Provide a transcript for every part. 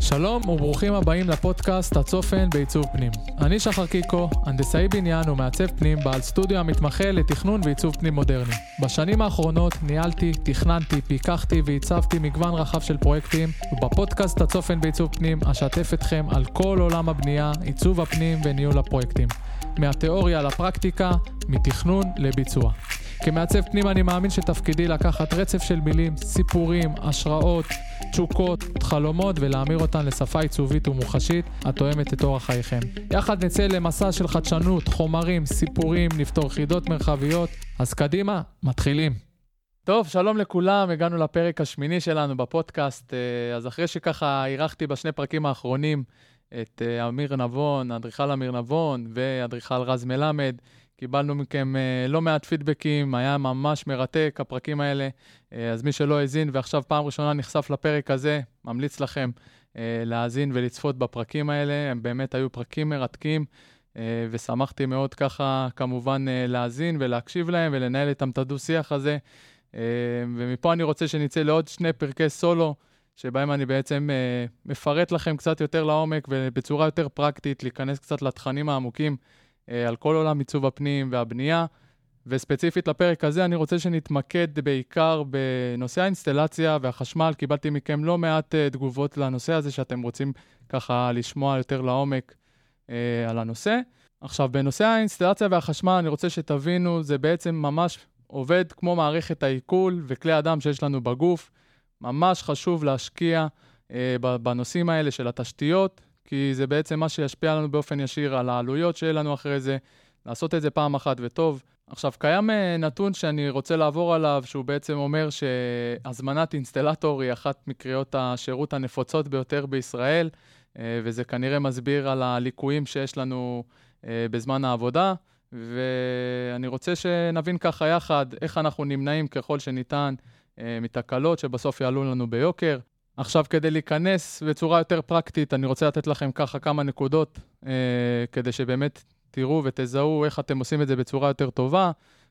שלום וברוכים הבאים לפודקאסט הצופן בעיצוב פנים. אני שחר קיקו, הנדסאי בניין ומעצב פנים, בעל סטודיו המתמחה לתכנון ועיצוב פנים מודרני. בשנים האחרונות ניהלתי, תכננתי, פיקחתי ועיצבתי מגוון רחב של פרויקטים, ובפודקאסט הצופן בעיצוב פנים אשתף אתכם על כל עולם הבנייה, עיצוב הפנים וניהול הפרויקטים. מהתיאוריה לפרקטיקה, מתכנון לביצוע. כמעצב פנים אני מאמין שתפקידי לקחת רצף של מילים, סיפורים, השראות, תשוקות, חלומות ולהמיר אותן לשפה עיצובית ומוחשית התואמת את אורח חייכם. יחד נצא למסע של חדשנות, חומרים, סיפורים, נפתור חידות מרחביות, אז קדימה, מתחילים. טוב, שלום לכולם, הגענו לפרק השמיני שלנו בפודקאסט. אה, אז אחרי שככה אירחתי בשני פרקים האחרונים את אה, אמיר נבון, אדריכל אמיר נבון ואדריכל רז מלמד, קיבלנו מכם uh, לא מעט פידבקים, היה ממש מרתק, הפרקים האלה. Uh, אז מי שלא האזין ועכשיו פעם ראשונה נחשף לפרק הזה, ממליץ לכם uh, להאזין ולצפות בפרקים האלה. הם באמת היו פרקים מרתקים, ושמחתי מאוד ככה, כמובן, להאזין ולהקשיב להם ולנהל איתם את הדו-שיח הזה. ומפה אני רוצה שנצא לעוד שני פרקי סולו. שבהם אני בעצם uh, מפרט לכם קצת יותר לעומק ובצורה יותר פרקטית, להיכנס קצת לתכנים העמוקים אה, על כל עולם עיצוב הפנים והבנייה, וספציפית לפרק הזה אני רוצה שנתמקד בעיקר בנושא האינסטלציה והחשמל. קיבלתי מכם לא מעט uh, תגובות לנושא הזה שאתם רוצים ככה לשמוע יותר לעומק uh, על הנושא. עכשיו, בנושא האינסטלציה והחשמל אני רוצה שתבינו, זה בעצם ממש עובד כמו מערכת העיכול וכלי הדם שיש לנו בגוף. ממש חשוב להשקיע uh, בנושאים האלה של התשתיות, כי זה בעצם מה שישפיע לנו באופן ישיר על העלויות שיהיה לנו אחרי זה, לעשות את זה פעם אחת וטוב. עכשיו, קיים אה, נתון שאני רוצה לעבור עליו, שהוא בעצם אומר שהזמנת אינסטלטור היא אחת מקריאות השירות הנפוצות ביותר בישראל, אה, וזה כנראה מסביר על הליקויים שיש לנו אה, בזמן העבודה. ואני רוצה שנבין ככה יחד איך אנחנו נמנעים ככל שניתן מתקלות שבסוף יעלו לנו ביוקר. עכשיו, כדי להיכנס בצורה יותר פרקטית, אני רוצה לתת לכם ככה כמה נקודות, אה, כדי שבאמת תראו ותזהו איך אתם עושים את זה בצורה יותר טובה.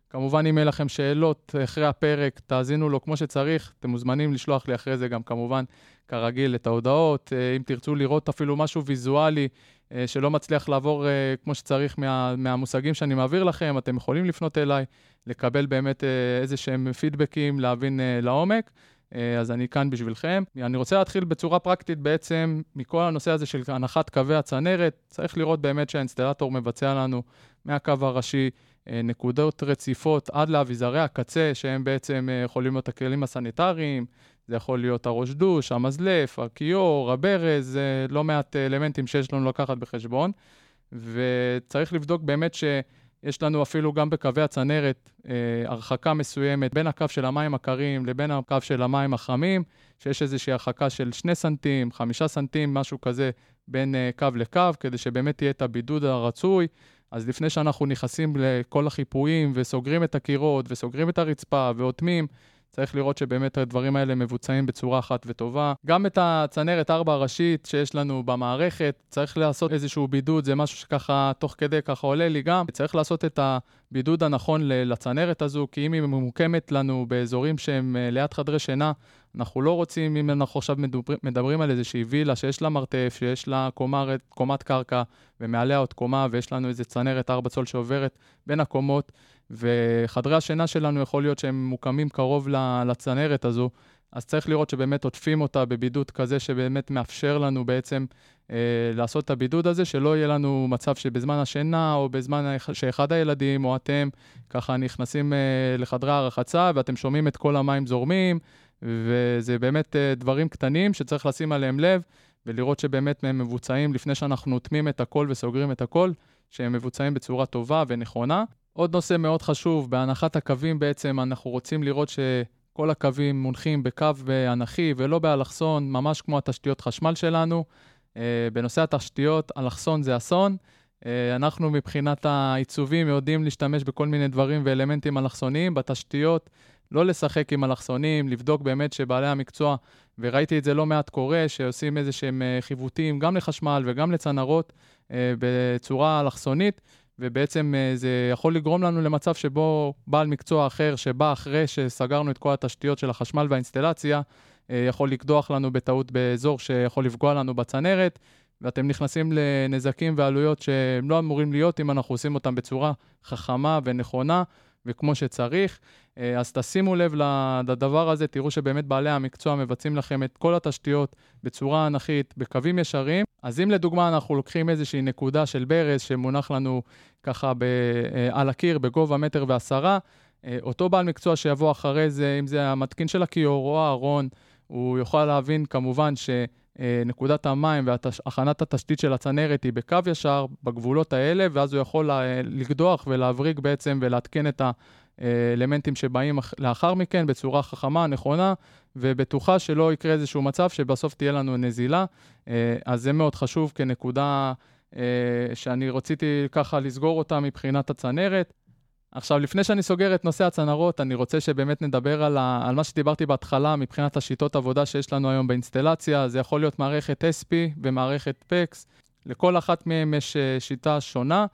כמובן, אם יהיו לכם שאלות אחרי הפרק, תאזינו לו כמו שצריך. אתם מוזמנים לשלוח לי אחרי זה גם, כמובן, כרגיל, את ההודעות. אה, אם תרצו לראות אפילו משהו ויזואלי אה, שלא מצליח לעבור אה, כמו שצריך מה, מהמושגים שאני מעביר לכם, אתם יכולים לפנות אליי, לקבל באמת איזה שהם פידבקים, להבין לעומק. אה, אז אני כאן בשבילכם. אני רוצה להתחיל בצורה פרקטית בעצם מכל הנושא הזה של הנחת קווי הצנרת. צריך לראות באמת שהאינסטלטור מבצע לנו מהקו הראשי אה, נקודות רציפות עד לאביזרי הקצה, שהם בעצם אה, יכולים להיות הכלים הסניטריים, זה יכול להיות הראש דוש, המזלף, הכיור, הברז, לא מעט אלמנטים שיש לנו לקחת בחשבון. וצריך לבדוק באמת ש... יש לנו אפילו גם בקווי הצנרת אה, הרחקה מסוימת בין הקו של המים הקרים לבין הקו של המים החמים, שיש איזושהי הרחקה של 2 סנטים, 5 סנטים, משהו כזה בין אה, קו לקו, כדי שבאמת יהיה את הבידוד הרצוי. אז לפני שאנחנו נכנסים לכל החיפויים וסוגרים את הקירות וסוגרים את הרצפה ואוטמים, צריך לראות שבאמת הדברים האלה מבוצעים בצורה אחת וטובה. גם את הצנרת 4 הראשית שיש לנו במערכת, צריך לעשות איזשהו בידוד, זה משהו שככה תוך כדי ככה עולה לי גם. צריך לעשות את הבידוד הנכון לצנרת הזו, כי אם היא ממוקמת לנו באזורים שהם אה, ליד חדרי שינה, אנחנו לא רוצים, אם אנחנו עכשיו מדברים, מדברים על איזושהי וילה שיש לה מרתף, שיש לה קומרת, קומת קרקע ומעליה עוד קומה, ויש לנו איזה צנרת 4 צול שעוברת בין הקומות, וחדרי השינה שלנו יכול להיות שהם מוקמים קרוב לצנרת הזו, אז צריך לראות שבאמת עוטפים אותה בבידוד כזה שבאמת מאפשר לנו בעצם אה, לעשות את הבידוד הזה, שלא יהיה לנו מצב שבזמן השינה או בזמן שאחד הילדים או אתם ככה נכנסים אה, לחדרי הרחצה ואתם שומעים את כל המים זורמים, וזה באמת אה, דברים קטנים שצריך לשים עליהם לב ולראות שבאמת הם מבוצעים לפני שאנחנו אוטמים את הכל וסוגרים את הכל, שהם מבוצעים בצורה טובה ונכונה. עוד נושא מאוד חשוב, בהנחת הקווים בעצם אנחנו רוצים לראות שכל הקווים מונחים בקו אנכי ולא באלכסון, ממש כמו התשתיות חשמל שלנו. Uh, בנושא התשתיות, אלכסון זה אסון. Uh, אנחנו מבחינת העיצובים יודעים להשתמש בכל מיני דברים ואלמנטים אלכסוניים. בתשתיות, לא לשחק עם אלכסונים, לבדוק באמת שבעלי המקצוע, וראיתי את זה לא מעט קורה, שעושים איזה שהם uh, חיווטים גם לחשמל וגם לצנרות uh, בצורה אלכסונית, ובעצם אה, זה יכול לגרום לנו למצב שבו בעל מקצוע אחר שבא אחרי שסגרנו את כל התשתיות של החשמל והאינסטלציה, יכול לקדוח לנו בטעות באזור שיכול לפגוע לנו בצנרת, ואתם נכנסים לנזקים ועלויות שהם לא אמורים להיות אם אנחנו עושים אותם בצורה חכמה ונכונה. וכמו שצריך. אה, אז תשימו לב לדבר הזה, תראו שבאמת בעלי המקצוע מבצעים לכם את כל התשתיות בצורה אנכית, בקווים ישרים. אז אם לדוגמה אנחנו לוקחים איזושהי נקודה של ברז שמונח לנו ככה ב, אה, על הקיר בגובה מטר ועשרה, אה, אותו בעל מקצוע שיבוא אחרי זה, אם זה המתקין של הכיור או הארון, הוא יוכל להבין כמובן ש... נקודת המים והכנת התשתית של הצנרת היא בקו ישר, בגבולות האלה, ואז הוא יכול לקדוח ולהבריג בעצם ולעדכן את האלמנטים שבאים לאחר מכן בצורה חכמה, נכונה ובטוחה שלא יקרה איזשהו מצב שבסוף תהיה לנו נזילה. אז זה מאוד חשוב כנקודה שאני רציתי ככה לסגור אותה מבחינת הצנרת. עכשיו, לפני שאני סוגר את נושא הצנרות, אני רוצה שבאמת נדבר על, ה, על מה שדיברתי בהתחלה מבחינת השיטות עבודה שיש לנו היום באינסטלציה. זה יכול להיות מערכת SP ומערכת PEX. לכל אחת מהן יש אה, שיטה שונה.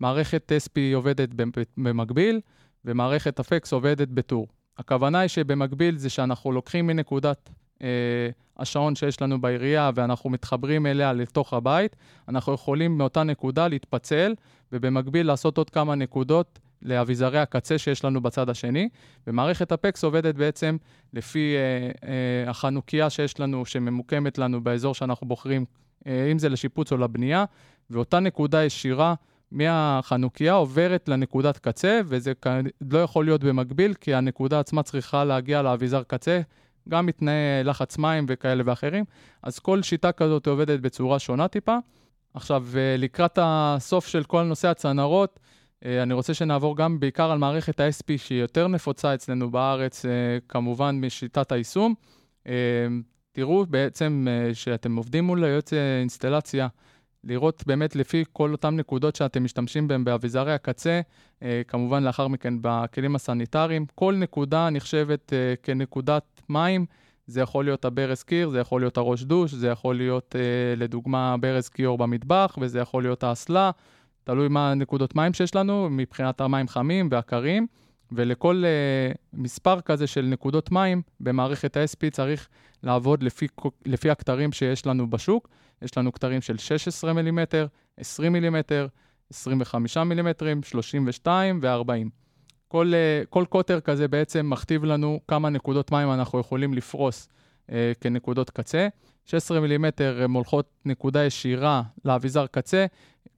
מערכת SP עובדת במקביל, ומערכת ה-PEX עובדת בטור. הכוונה היא שבמקביל זה שאנחנו לוקחים מנקודת אה, השעון שיש לנו בעירייה ואנחנו מתחברים אליה לתוך הבית, אנחנו יכולים מאותה נקודה להתפצל, ובמקביל לעשות עוד כמה נקודות לאביזרי הקצה שיש לנו בצד השני, ומערכת אפקס עובדת בעצם לפי אה, אה, החנוכיה שיש לנו, שממוקמת לנו באזור שאנחנו בוחרים, אה, אם זה לשיפוץ או לבנייה, ואותה נקודה ישירה מהחנוכיה עוברת לנקודת קצה, וזה לא יכול להיות במקביל, כי הנקודה עצמה צריכה להגיע לאביזר קצה, גם מתנאי לחץ מים וכאלה ואחרים. אז כל שיטה כזאת עובדת בצורה שונה טיפה. עכשיו, אה, לקראת הסוף של כל נושא הצנרות, אה, אני רוצה שנעבור גם בעיקר על מערכת ה-SP שהיא יותר נפוצה אצלנו בארץ, אה, כמובן משיטת היישום. תראו בעצם שאתם עובדים מול יועץ אינסטלציה, לראות באמת לפי כל אותן נקודות שאתם משתמשים בהן באביזרי הקצה, כמובן לאחר מכן בכלים הסניטריים. כל נקודה נחשבת כנקודת מים. זה יכול להיות הברז קיר, זה יכול להיות הראש דוש, זה יכול להיות לדוגמה ברז קיור במטבח, וזה יכול להיות האסלה. תלוי מה הנקודות מים שיש לנו מבחינת המים חמים והקרים, ולכל מספר כזה של נקודות מים במערכת ה-SP צריך לעבוד לפי, לפי הכתרים שיש לנו בשוק. יש לנו כתרים של 16 מילימטר, 20 מילימטר, 25 מילימטרים, 32 ו-40. כל, uh, כל קוטר כזה בעצם מכתיב לנו כמה נקודות מים אנחנו יכולים לפרוס כנקודות קצה. 16 מילימטר הן הולכות נקודה ישירה לאביזר קצה,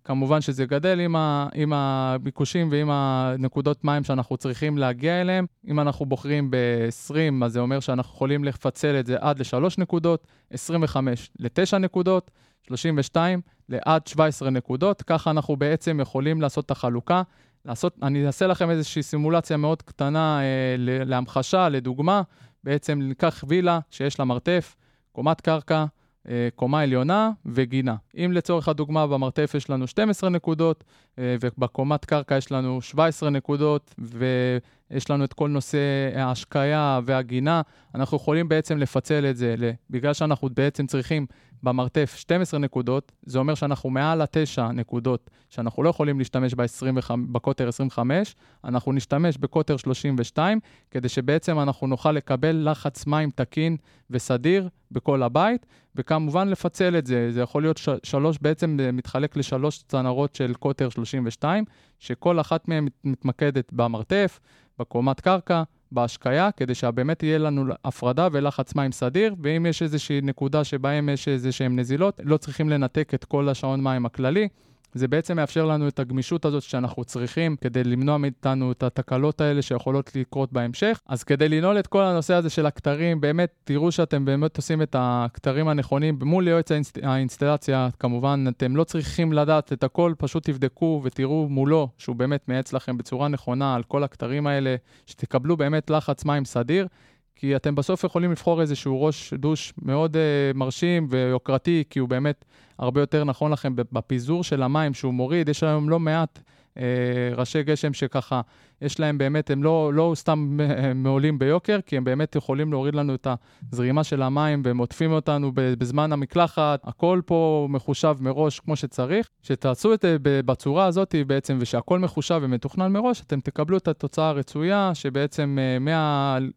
כמובן שזה גדל עם, ה, עם הביקושים ועם הנקודות מים שאנחנו צריכים להגיע אליהם. אם אנחנו בוחרים ב-20, אז זה אומר שאנחנו יכולים לפצל את זה עד ל-3 נקודות, 25 ל-9 נקודות, 32 לעד 17 נקודות. ככה אנחנו בעצם יכולים לעשות את החלוקה. לעשות, אני אעשה לכם איזושהי סימולציה מאוד קטנה אה, להמחשה, לדוגמה. בעצם ניקח וילה שיש לה מרתף, קומת קרקע, אה, קומה עליונה וגינה. אם לצורך הדוגמה במרתף יש לנו 12 נקודות, אה, ובקומת קרקע יש לנו 17 נקודות, ויש לנו את כל נושא ההשקיה והגינה, אנחנו יכולים בעצם לפצל את זה, בגלל שאנחנו בעצם צריכים במרתף 12 נקודות, זה אומר שאנחנו מעל ה-9 נקודות שאנחנו לא יכולים להשתמש ב-25, בקוטר 25, אנחנו נשתמש בקוטר 32, כדי שבעצם אנחנו נוכל לקבל לחץ מים תקין וסדיר בכל הבית, וכמובן לפצל את זה. זה יכול להיות ש- שלוש, בעצם מתחלק לשלוש צנרות של קוטר 32, שכל אחת מהן מתמקדת במרתף, בקומת קרקע, בהשקיה, כדי שבאמת יהיה לנו הפרדה ולחץ מים סדיר, ואם יש איזושהי נקודה שבהם יש איזשהן נזילות, לא צריכים לנתק את כל השעון מים הכללי. זה בעצם מאפשר לנו את הגמישות הזאת שאנחנו צריכים כדי למנוע מאיתנו את התקלות האלה שיכולות לקרות בהמשך. אז כדי לנעול את כל הנושא הזה של הכתרים, באמת תראו שאתם באמת עושים את הכתרים הנכונים מול יועץ האינסט... האינסטלציה. כמובן, אתם לא צריכים לדעת את הכל, פשוט תבדקו ותראו מולו שהוא באמת מייעץ לכם בצורה נכונה על כל הכתרים האלה, שתקבלו באמת לחץ מים סדיר. כי אתם בסוף יכולים לבחור איזשהו ראש דוש מאוד uh, מרשים ויוקרתי, כי הוא באמת הרבה יותר נכון לכם בפיזור של המים שהוא מוריד. יש היום לא מעט ראשי גשם שככה, יש להם באמת, הם לא, לא סתם מעולים ביוקר, כי הם באמת יכולים להוריד לנו את הזרימה של המים והם עוטפים אותנו בזמן המקלחת. הכל פה מחושב מראש כמו שצריך. כשתעשו את זה בצורה הזאת בעצם, ושהכול מחושב ומתוכנן מראש, אתם תקבלו את התוצאה הרצויה, שבעצם אה,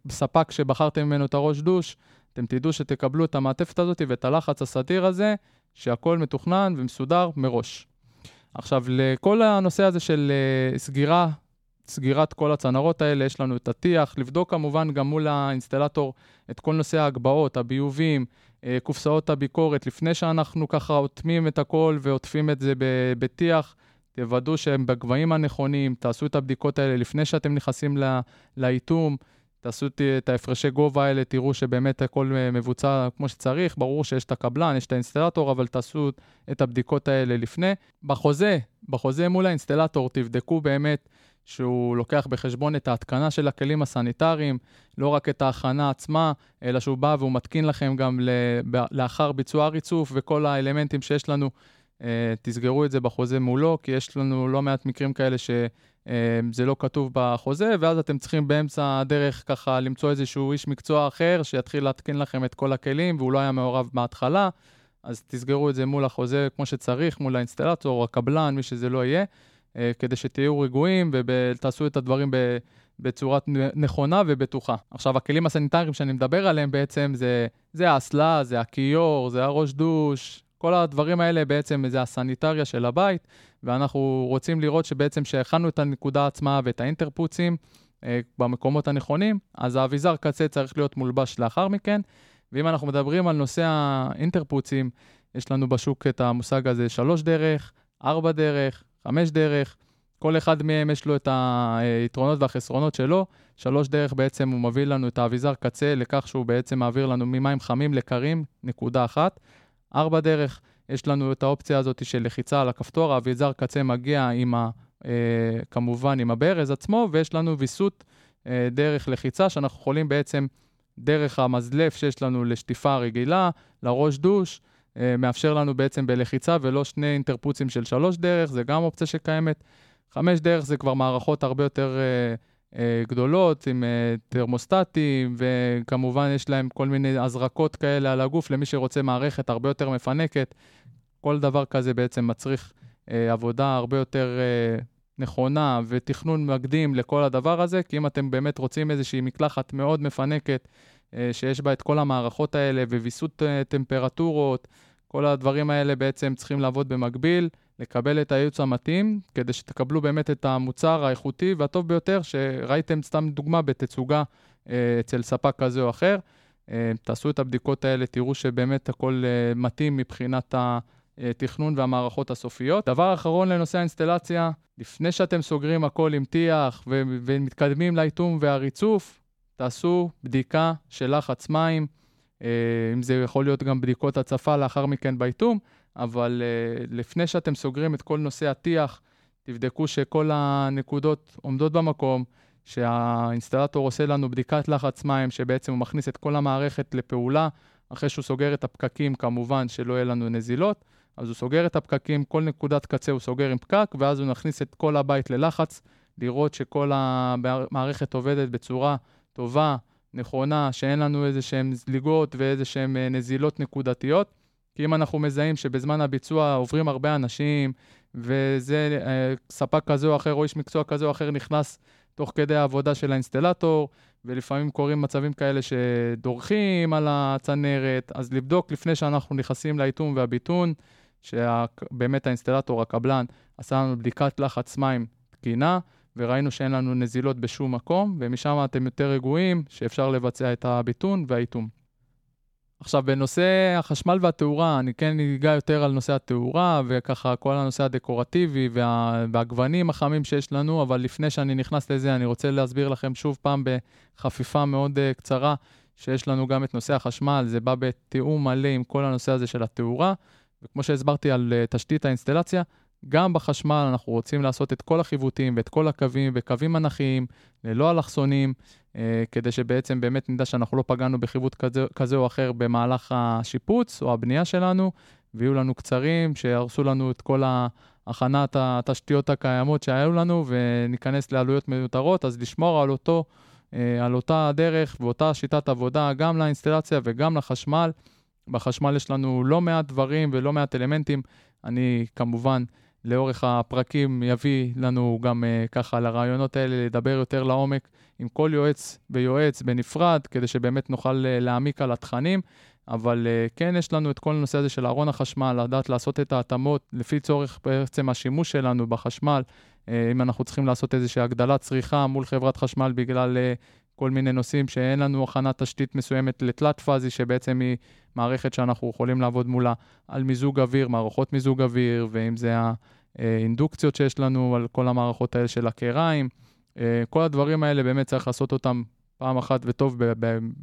מהספק שבחרתם ממנו את הראש דוש, אתם תדעו שתקבלו את המעטפת הזאת ואת הלחץ הסדיר הזה, שהכל מתוכנן ומסודר מראש. עכשיו, לכל הנושא הזה של uh, סגירה, סגירת כל הצנרות האלה, יש לנו את הטיח, לבדוק כמובן גם מול האינסטלטור את כל נושא ההגבהות, הביובים, uh, קופסאות הביקורת, לפני שאנחנו ככה אוטמים את הכל ועוטפים את זה בטיח. תוודאו שהם בגבהים הנכונים, תעשו את הבדיקות האלה לפני שאתם נכנסים לאיטום. תעשו את ההפרשי גובה האלה, תראו שבאמת הכל אה, מבוצע כמו שצריך. ברור שיש את הקבלן, יש את האינסטלטור, אבל תעשו את הבדיקות האלה לפני. בחוזה, בחוזה מול האינסטלטור, תבדקו באמת שהוא לוקח בחשבון את ההתקנה של הכלים הסניטריים, לא רק את ההכנה עצמה, אלא שהוא בא והוא מתקין לכם גם לאחר ביצוע הריצוף וכל האלמנטים שיש לנו. Uh, תסגרו את זה בחוזה מולו, כי יש לנו לא מעט מקרים כאלה ש... אמ, זה לא כתוב בחוזה, ואז אתם צריכים באמצע הדרך ככה למצוא איזשהו איש מקצוע אחר שיתחיל להתקין לכם את כל הכלים, והוא לא היה מעורב מההתחלה, אז תסגרו את זה מול החוזה כמו שצריך, מול האינסטלטור, הקבלן, מי שזה לא יהיה, אה, כדי שתהיו רגועים ותעשו את הדברים בצורה נכונה ובטוחה. עכשיו, הכלים הסניטריים שאני מדבר עליהם בעצם זה, זה האסלה, זה הכיור, זה הראש דוש, כל הדברים האלה בעצם זה הסניטריה של הבית, ואנחנו רוצים לראות שבעצם שהכנו את הנקודה עצמה ואת האינטרפוצים אה, במקומות הנכונים, אז האביזר קצה צריך להיות מולבש לאחר מכן. ואם אנחנו מדברים על נושא האינטרפוצים, יש לנו בשוק את המושג הזה שלוש דרך, ארבע דרך, חמש דרך. כל אחד מהם יש לו את היתרונות והחסרונות שלו. שלוש דרך בעצם הוא מביא לנו את האביזר קצה לכך שהוא בעצם מעביר לנו ממים חמים לקרים, נקודה אחת. ארבע דרך, יש לנו את האופציה הזאת של לחיצה על הכפתור, האביזר קצה מגיע עם ה, אה, כמובן עם הברז עצמו, ויש לנו ויסות אה, דרך לחיצה, שאנחנו יכולים בעצם דרך המזלף שיש לנו לשטיפה רגילה, לראש דוש, אה, מאפשר לנו בעצם בלחיצה ולא שני אינטרפוצים של שלוש דרך, זה גם אופציה שקיימת. חמש דרך זה כבר מערכות הרבה יותר... אה, גדולות עם אה, תרמוסטטים, וכמובן יש להם כל מיני הזרקות כאלה על הגוף למי שרוצה מערכת הרבה יותר מפנקת. כל דבר כזה בעצם מצריך אה, עבודה הרבה יותר נכונה ותכנון מקדים לכל הדבר הזה, כי אם אתם באמת רוצים איזושהי מקלחת מאוד מפנקת, שיש בה את כל המערכות האלה וויסות טמפרטורות, כל הדברים האלה בעצם צריכים לעבוד במקביל. לקבל את הייעוץ המתאים, כדי שתקבלו באמת את המוצר האיכותי והטוב ביותר, שראיתם סתם דוגמה בתצוגה אה, אצל ספק כזה או אחר. אה, תעשו את הבדיקות האלה, תראו שבאמת הכל אה, מתאים מבחינת התכנון והמערכות הסופיות. דבר אחרון לנושא האינסטלציה, לפני שאתם סוגרים הכל עם טיח ומתקדמים לאיטום והריצוף, תעשו בדיקה של לחץ מים, אם זה יכול להיות גם בדיקות הצפה לאחר מכן באיטום. אבל uh, לפני שאתם סוגרים את כל נושא הטיח, תבדקו שכל הנקודות עומדות במקום, שהאינסטלטור עושה לנו בדיקת לחץ מים, שבעצם הוא מכניס את כל המערכת לפעולה, אחרי שהוא סוגר את הפקקים, כמובן שלא יהיה לנו נזילות, אז הוא סוגר את הפקקים, כל נקודת קצה הוא סוגר עם פקק, ואז הוא מכניס את כל הבית ללחץ, לראות שכל המערכת עובדת בצורה טובה, נכונה, שאין לנו איזה שהן זליגות ואיזה שהן אה, נזילות נקודתיות. כי אם אנחנו מזהים שבזמן הביצוע עוברים הרבה אנשים, וזה אה, ספק כזה או אחר או איש מקצוע כזה או אחר נכנס תוך כדי העבודה של האינסטלטור, ולפעמים קורים מצבים כאלה שדורכים על הצנרת, אז לבדוק לפני שאנחנו נכנסים לאיטום והביטון, שבאמת האינסטלטור, הקבלן, עשה לנו בדיקת לחץ מים תקינה, וראינו שאין לנו נזילות בשום מקום, ומשם אתם יותר רגועים שאפשר לבצע את הביטון והאיטום. עכשיו, בנושא החשמל והתאורה, אני כן אגע יותר על נושא התאורה, וככה כל הנושא הדקורטיבי וה... והגוונים החמים שיש לנו, אבל לפני שאני נכנס לזה, אני רוצה להסביר לכם שוב פעם בחפיפה מאוד uh, קצרה, שיש לנו גם את נושא החשמל, זה בא בתיאום מלא עם כל הנושא הזה של התאורה, וכמו שהסברתי על uh, תשתית האינסטלציה, גם בחשמל אנחנו רוצים לעשות את כל החיווטים ואת כל הקווים וקווים אנכיים, ללא אלכסונים, כדי שבעצם באמת נדע שאנחנו לא פגענו בחיווט כזה, כזה או אחר במהלך השיפוץ או הבנייה שלנו, ויהיו לנו קצרים שיהרסו לנו את כל הכנת התשתיות הקיימות שהיו לנו, וניכנס לעלויות מיותרות, אז לשמור על אותו, אה, על אותה הדרך ואותה שיטת עבודה גם לאינסטלציה וגם לחשמל. בחשמל יש לנו לא מעט דברים ולא מעט אלמנטים. אני כמובן לאורך הפרקים יביא לנו גם uh, ככה לרעיונות האלה לדבר יותר לעומק עם כל יועץ ויועץ בנפרד, כדי שבאמת נוכל uh, להעמיק על התכנים. אבל uh, כן יש לנו את כל הנושא הזה של ארון החשמל, לדעת לעשות את ההתאמות לפי צורך בעצם השימוש שלנו בחשמל. Uh, אם אנחנו צריכים לעשות איזושהי הגדלת צריכה מול חברת חשמל בגלל uh, כל מיני נושאים שאין לנו הכנת תשתית מסוימת לתלת פאזי, שבעצם היא מערכת שאנחנו יכולים לעבוד מולה על מיזוג אוויר, מערכות מיזוג אוויר, ואם זה האינדוקציות שיש לנו על כל המערכות האלה של הקריים. אה, כל הדברים האלה באמת צריך לעשות אותם פעם אחת וטוב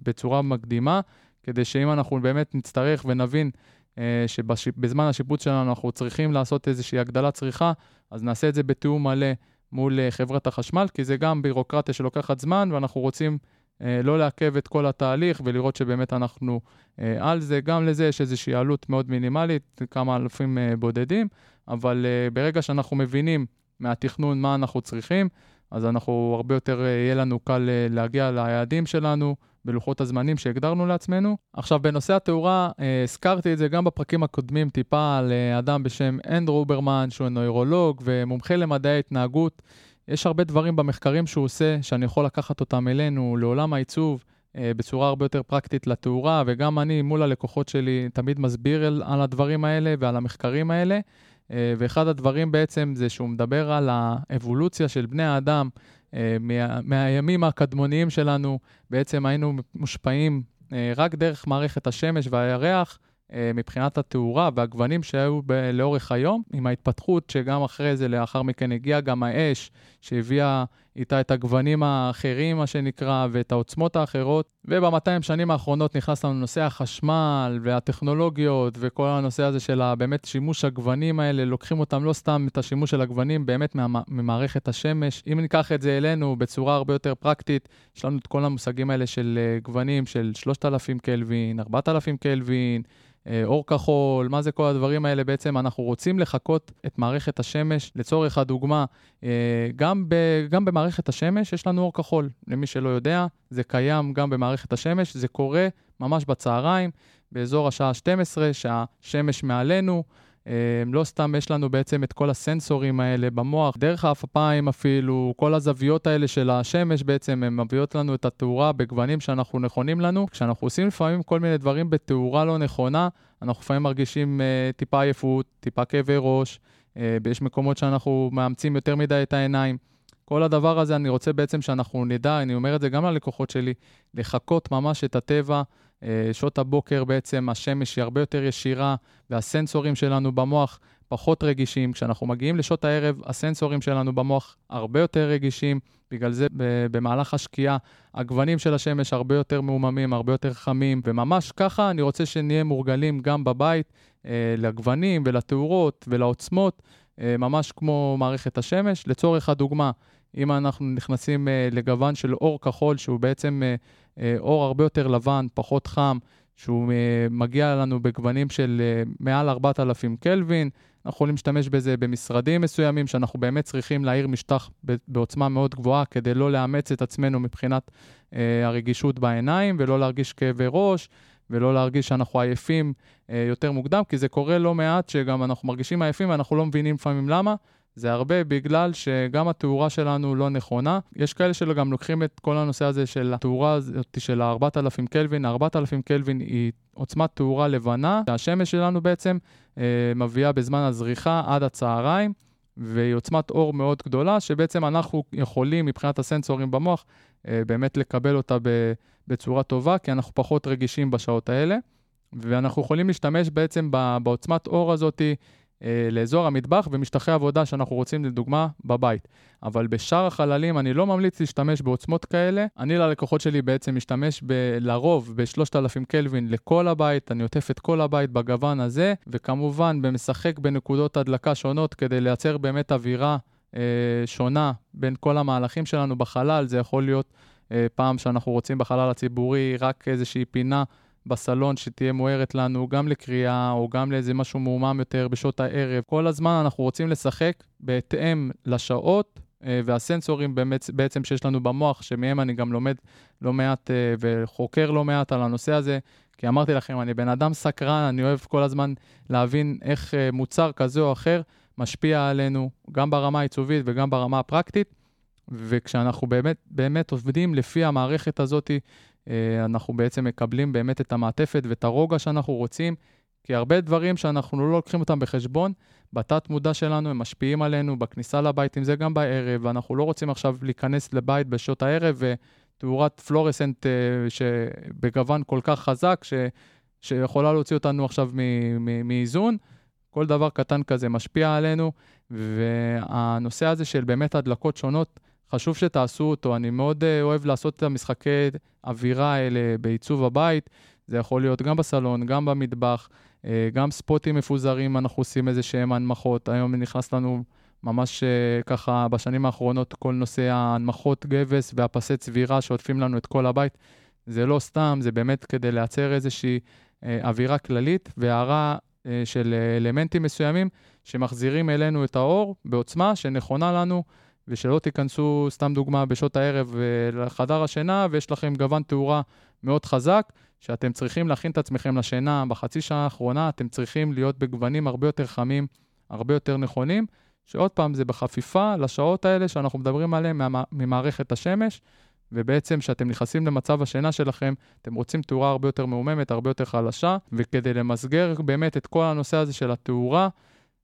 בצורה מקדימה, כדי שאם אנחנו באמת נצטרך ונבין אה, שבזמן השיפוץ שלנו אנחנו צריכים לעשות איזושהי הגדלת צריכה, אז נעשה את זה בתיאום מלא מול אה, חברת החשמל, כי זה גם בירוקרטיה שלוקחת זמן, ואנחנו רוצים אה, לא לעכב את כל התהליך ולראות שבאמת אנחנו אה, על זה. גם לזה יש איזושהי עלות מאוד מינימלית, כמה אלפים אה, בודדים, אבל אה, ברגע שאנחנו מבינים מהתכנון מה אנחנו צריכים, אז אנחנו הרבה יותר, אה, יהיה לנו קל אה, להגיע ליעדים שלנו. בלוחות הזמנים שהגדרנו לעצמנו. עכשיו, בנושא התאורה, אה, הזכרתי את זה גם בפרקים הקודמים טיפה על אה, אדם בשם אנדרו אוברמן, שהוא נוירולוג ומומחה למדעי ההתנהגות. יש הרבה דברים במחקרים שהוא עושה, שאני יכול לקחת אותם אלינו, לעולם העיצוב, בצורה הרבה יותר פרקטית לתאורה, וגם אני מול הלקוחות שלי תמיד מסביר על, על הדברים האלה ועל המחקרים האלה. אה, ואחד הדברים בעצם זה שהוא מדבר על האבולוציה של בני האדם אה, מה, מהימים הקדמוניים שלנו, בעצם היינו מושפעים אה, רק דרך מערכת השמש והירח. אה, מבחינת התאורה והגוונים שהיו ב- לאורך היום, עם ההתפתחות שגם אחרי זה, לאחר מכן הגיעה גם האש, שהביאה איתה את הגוונים האחרים, מה שנקרא, ואת העוצמות האחרות. וב-200 שנים האחרונות נכנס לנו נושא החשמל והטכנולוגיות וכל הנושא הזה של באמת שימוש הגוונים האלה, לוקחים אותם לא סתם את השימוש של הגוונים באמת ממערכת השמש. אם ניקח את זה אלינו בצורה הרבה יותר פרקטית, יש לנו את כל המושגים האלה של אה, גוונים של 3,000 קלווין, 4,000 קלווין. אה, אור כחול, מה זה כל הדברים האלה? בעצם אנחנו רוצים לחקות את מערכת השמש. לצורך הדוגמה, אה, גם, ב, גם השמש יש לנו אור כחול. למי שלא יודע, זה קיים גם במערכת השמש, זה קורה ממש בצהריים, באזור השעה 12, שהשמש מעלינו. אה, לא סתם יש לנו בעצם את כל הסנסורים האלה במוח, דרך האפפיים אפילו, כל הזוויות האלה של השמש בעצם, הן מביאות לנו את התאורה בגוונים שאנחנו נכונים לנו. כשאנחנו עושים לפעמים כל מיני דברים בתאורה לא נכונה, אנחנו לפעמים מרגישים uh, טיפה עייפות, טיפה כאבי ראש, uh, יש מקומות שאנחנו מאמצים יותר מדי את העיניים. כל הדבר הזה, אני רוצה בעצם שאנחנו נדע, אני אומר את זה גם ללקוחות שלי, לחקות ממש את הטבע. אה, שעות הבוקר בעצם השמש היא הרבה יותר ישירה, והסנסורים שלנו במוח פחות רגישים. כשאנחנו מגיעים לשעות הערב, הסנסורים שלנו במוח הרבה יותר רגישים, בגלל זה במהלך השקיעה הגוונים של השמש הרבה יותר מעוממים, הרבה יותר חמים, וממש ככה אני רוצה שנהיה מורגלים גם בבית אה, לגוונים ולתאורות ולעוצמות, ממש כמו מערכת השמש. לצורך הדוגמה, אם אנחנו נכנסים אה, לגוון של אור כחול, שהוא בעצם אה, אה, אור הרבה יותר לבן, פחות חם, שהוא אה, מגיע לנו בגוונים של אה, מעל 4,000 קלווין, אנחנו יכולים להשתמש בזה במשרדים מסוימים, שאנחנו באמת צריכים להאיר משטח בעוצמה מאוד גבוהה, כדי לא לאמץ את עצמנו מבחינת אה, הרגישות בעיניים, ולא להרגיש כאבי ראש, ולא להרגיש שאנחנו עייפים אה, יותר מוקדם, כי זה קורה לא מעט שגם אנחנו מרגישים עייפים ואנחנו לא מבינים לפעמים למה. זה הרבה בגלל שגם התאורה שלנו לא נכונה. יש כאלה שגם לוקחים את כל הנושא הזה של התאורה הזאת של ה-4000 קלווין. ה-4000 קלווין היא עוצמת תאורה לבנה, שהשמש שלנו בעצם אה, מביאה בזמן הזריחה עד הצהריים, והיא עוצמת אור מאוד גדולה, שבעצם אנחנו יכולים מבחינת הסנסורים במוח באמת לקבל אותה בצורה טובה, כי אנחנו פחות רגישים בשעות האלה, ואנחנו יכולים להשתמש בעצם בעוצמת אור הזאתי. אה, לאזור המטבח ומשטחי עבודה שאנחנו רוצים לדוגמה בבית. אבל בשאר החללים אני לא ממליץ להשתמש בעוצמות כאלה. אני ללקוחות שלי בעצם משתמש ב- לרוב ב-3000 קלווין לכל הבית, אני עוטף את כל הבית בגוון הזה, וכמובן במשחק בנקודות הדלקה שונות כדי לייצר באמת אווירה אה, שונה בין כל המהלכים שלנו בחלל. זה יכול להיות אה, פעם שאנחנו רוצים בחלל הציבורי רק איזושהי פינה. בסלון שתהיה מוארת לנו גם לקריאה או גם לאיזה משהו מעומם יותר בשעות הערב. כל הזמן אנחנו רוצים לשחק בהתאם לשעות אה, והסנסורים באמת, בעצם שיש לנו במוח, שמהם אני גם לומד לא מעט אה, וחוקר לא מעט על הנושא הזה. כי אמרתי לכם, אני בן אדם סקרן, אני אוהב כל הזמן להבין איך אה, מוצר כזה או אחר משפיע עלינו, גם ברמה העיצובית וגם ברמה הפרקטית. וכשאנחנו באמת, באמת עובדים לפי המערכת הזאת, אה, אנחנו בעצם מקבלים באמת את המעטפת ואת הרוגע שאנחנו רוצים, כי הרבה דברים שאנחנו לא לוקחים אותם בחשבון, בתת מודע שלנו הם משפיעים עלינו בכניסה לבית, אם זה גם בערב, ואנחנו לא רוצים עכשיו להיכנס לבית בשעות הערב ותאורת פלורסנט אה, שבגוון כל כך חזק, ש, שיכולה להוציא אותנו עכשיו מאיזון. כל דבר קטן כזה משפיע עלינו, והנושא הזה של באמת הדלקות שונות, חשוב שתעשו אותו. אני מאוד uh, אוהב לעשות את המשחקי אווירה האלה בעיצוב הבית. זה יכול להיות גם בסלון, גם במטבח, uh, גם ספוטים מפוזרים, אנחנו עושים איזה שהם הנמכות. היום נכנס לנו ממש uh, ככה בשנים האחרונות כל נושא ההנמכות גבס והפסי צבירה שעוטפים לנו את כל הבית. זה לא סתם, זה באמת כדי לייצר איזושהי אווירה כללית והערה של אלמנטים מסוימים שמחזירים אלינו את האור בעוצמה שנכונה לנו. ושלא תיכנסו, סתם דוגמה, בשעות הערב אה, לחדר השינה, ויש לכם גוון תאורה מאוד חזק, שאתם צריכים להכין את עצמכם לשינה. בחצי שעה האחרונה אתם צריכים להיות בגוונים הרבה יותר חמים, הרבה יותר נכונים, שעוד פעם, זה בחפיפה לשעות האלה שאנחנו מדברים עליהן ממערכת השמש, ובעצם כשאתם נכנסים למצב השינה שלכם, אתם רוצים תאורה הרבה יותר מעוממת, הרבה יותר חלשה, וכדי למסגר באמת את כל הנושא הזה של התאורה,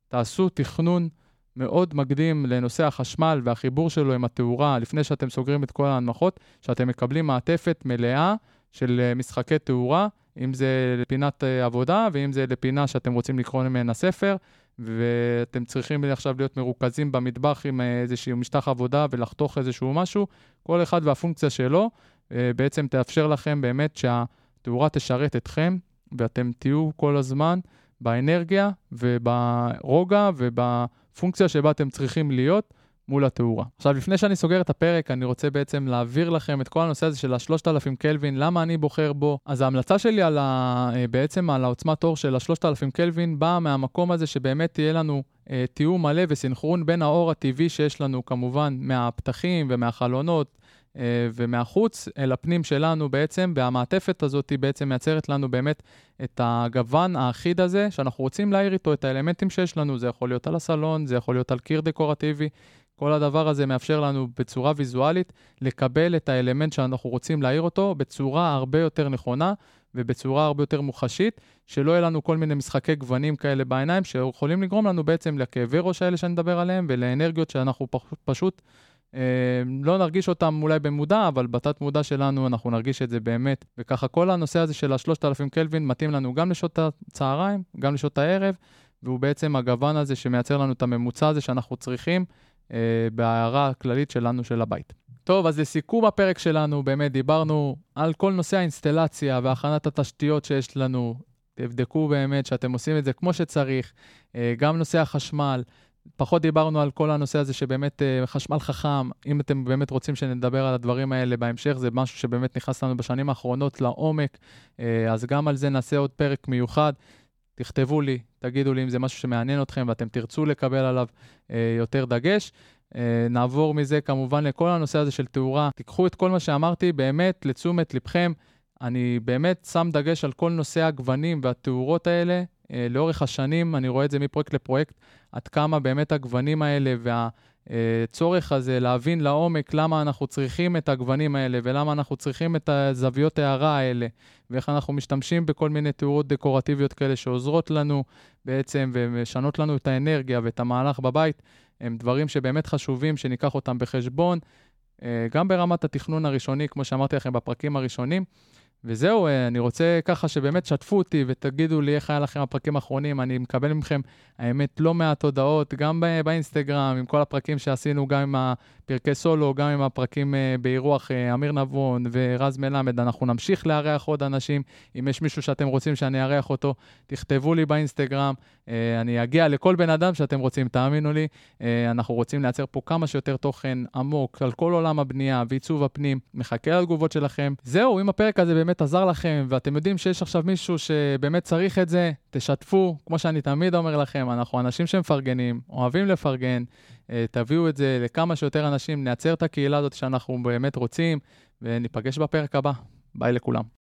תעשו תכנון מאוד מקדים לנושא החשמל והחיבור שלו עם התאורה, לפני שאתם סוגרים את כל ההנמכות, שאתם מקבלים מעטפת מלאה של אה, משחקי תאורה, אם זה לפינת אה, עבודה ואם זה לפינה שאתם רוצים לקרוא ממנה ספר, ואתם צריכים עכשיו להיות מרוכזים במטבח עם אה, איזשהו משטח עבודה ולחתוך איזשהו משהו, כל אחד והפונקציה שלו, בעצם תאפשר לכם באמת שהתאורה תשרת אתכם, ואתם תהיו כל הזמן באנרגיה וברוגע ובפונקציה שבה אתם צריכים להיות מול התאורה. עכשיו, לפני שאני סוגר את הפרק, אני רוצה בעצם להעביר לכם את כל הנושא הזה של ה-3000 קלווין, למה אני בוחר בו. אז ההמלצה שלי על ה... אה, בעצם על העוצמת אור של ה-3000 קלווין באה מהמקום הזה שבאמת תהיה לנו אה, תיאום מלא וסינכרון בין האור הטבעי שיש לנו כמובן מהפתחים ומהחלונות אה, ומהחוץ אל הפנים שלנו בעצם, והמעטפת הזאת בעצם מייצרת לנו באמת את הגוון האחיד הזה, שאנחנו רוצים להעיר איתו את האלמנטים שיש לנו, זה יכול להיות על הסלון, זה יכול להיות על קיר דקורטיבי. כל הדבר הזה מאפשר לנו בצורה ויזואלית לקבל את האלמנט שאנחנו רוצים להעיר אותו בצורה הרבה יותר נכונה ובצורה הרבה יותר מוחשית, שלא יהיה לנו כל מיני משחקי גוונים כאלה בעיניים, שיכולים לגרום לנו בעצם לכאבי ראש האלה שאני מדבר עליהם ולאנרגיות שאנחנו פשוט אה, לא נרגיש אותם אולי במודע, אבל בתת מודע שלנו אנחנו נרגיש את זה באמת. וככה כל הנושא הזה של ה-3000 קלווין מתאים לנו גם לשעות הצהריים, גם לשעות הערב, והוא בעצם הגוון הזה שמייצר לנו את הממוצע הזה שאנחנו צריכים בהערה הכללית שלנו של הבית. טוב, אז לסיכום הפרק שלנו, באמת דיברנו על כל נושא האינסטלציה והכנת התשתיות שיש לנו. תבדקו באמת שאתם עושים את זה כמו שצריך. אה, גם נושא החשמל, פחות דיברנו על כל הנושא הזה שבאמת uh, חשמל חכם, אם אתם באמת רוצים שנדבר על הדברים האלה בהמשך, זה משהו שבאמת נכנס לנו בשנים האחרונות לעומק, אז גם על זה נעשה עוד פרק מיוחד. תכתבו לי, תגידו לי אם זה משהו שמעניין אתכם ואתם תרצו לקבל עליו uh, יותר דגש. Uh, נעבור מזה כמובן לכל הנושא הזה של תאורה. תיקחו את כל מה שאמרתי באמת לתשומת לבכם. אני באמת שם דגש על כל נושא הגוונים והתאורות האלה. Uh, לאורך השנים, אני רואה את זה מפרויקט לפרויקט. עד כמה באמת הגוונים האלה והצורך הזה להבין לעומק למה אנחנו צריכים את הגוונים האלה ולמה אנחנו צריכים את הזוויות הערה האלה ואיך אנחנו משתמשים בכל מיני תאורות דקורטיביות כאלה שעוזרות לנו בעצם ומשנות לנו את האנרגיה ואת המהלך בבית, הם דברים שבאמת חשובים שניקח אותם בחשבון, אה, גם ברמת התכנון הראשוני, כמו שאמרתי לכם בפרקים הראשונים. וזהו, אה, אני רוצה ככה שבאמת שתפו אותי ותגידו לי איך היה לכם הפרקים האחרונים. אני מקבל מכם, האמת, לא מעט הודעות, גם באינסטגרם, עם כל הפרקים שעשינו, גם עם הפרקי סולו, גם עם הפרקים אה, באירוח אה, אמיר נבון ורז מלמד. אנחנו נמשיך לארח עוד אנשים. אם יש מישהו שאתם רוצים שאני אארח אותו, תכתבו לי באינסטגרם. אני אגיע לכל בן אדם שאתם רוצים, תאמינו לי. אנחנו רוצים לייצר פה כמה שיותר תוכן עמוק על כל עולם הבנייה ועיצוב הפנים. מחכה לתגובות שלכם. זהו, אם הפרק הזה באמת עזר לכם, ואתם יודעים שיש עכשיו מישהו שבאמת צריך את זה, תשתפו. כמו שאני תמיד אומר לכם, אנחנו אנשים שמפרגנים, אוהבים לפרגן. אה, תביאו את זה לכמה שיותר אנשים, נייצר את הקהילה הזאת שאנחנו באמת רוצים, וניפגש בפרק הבא. ביי לכולם.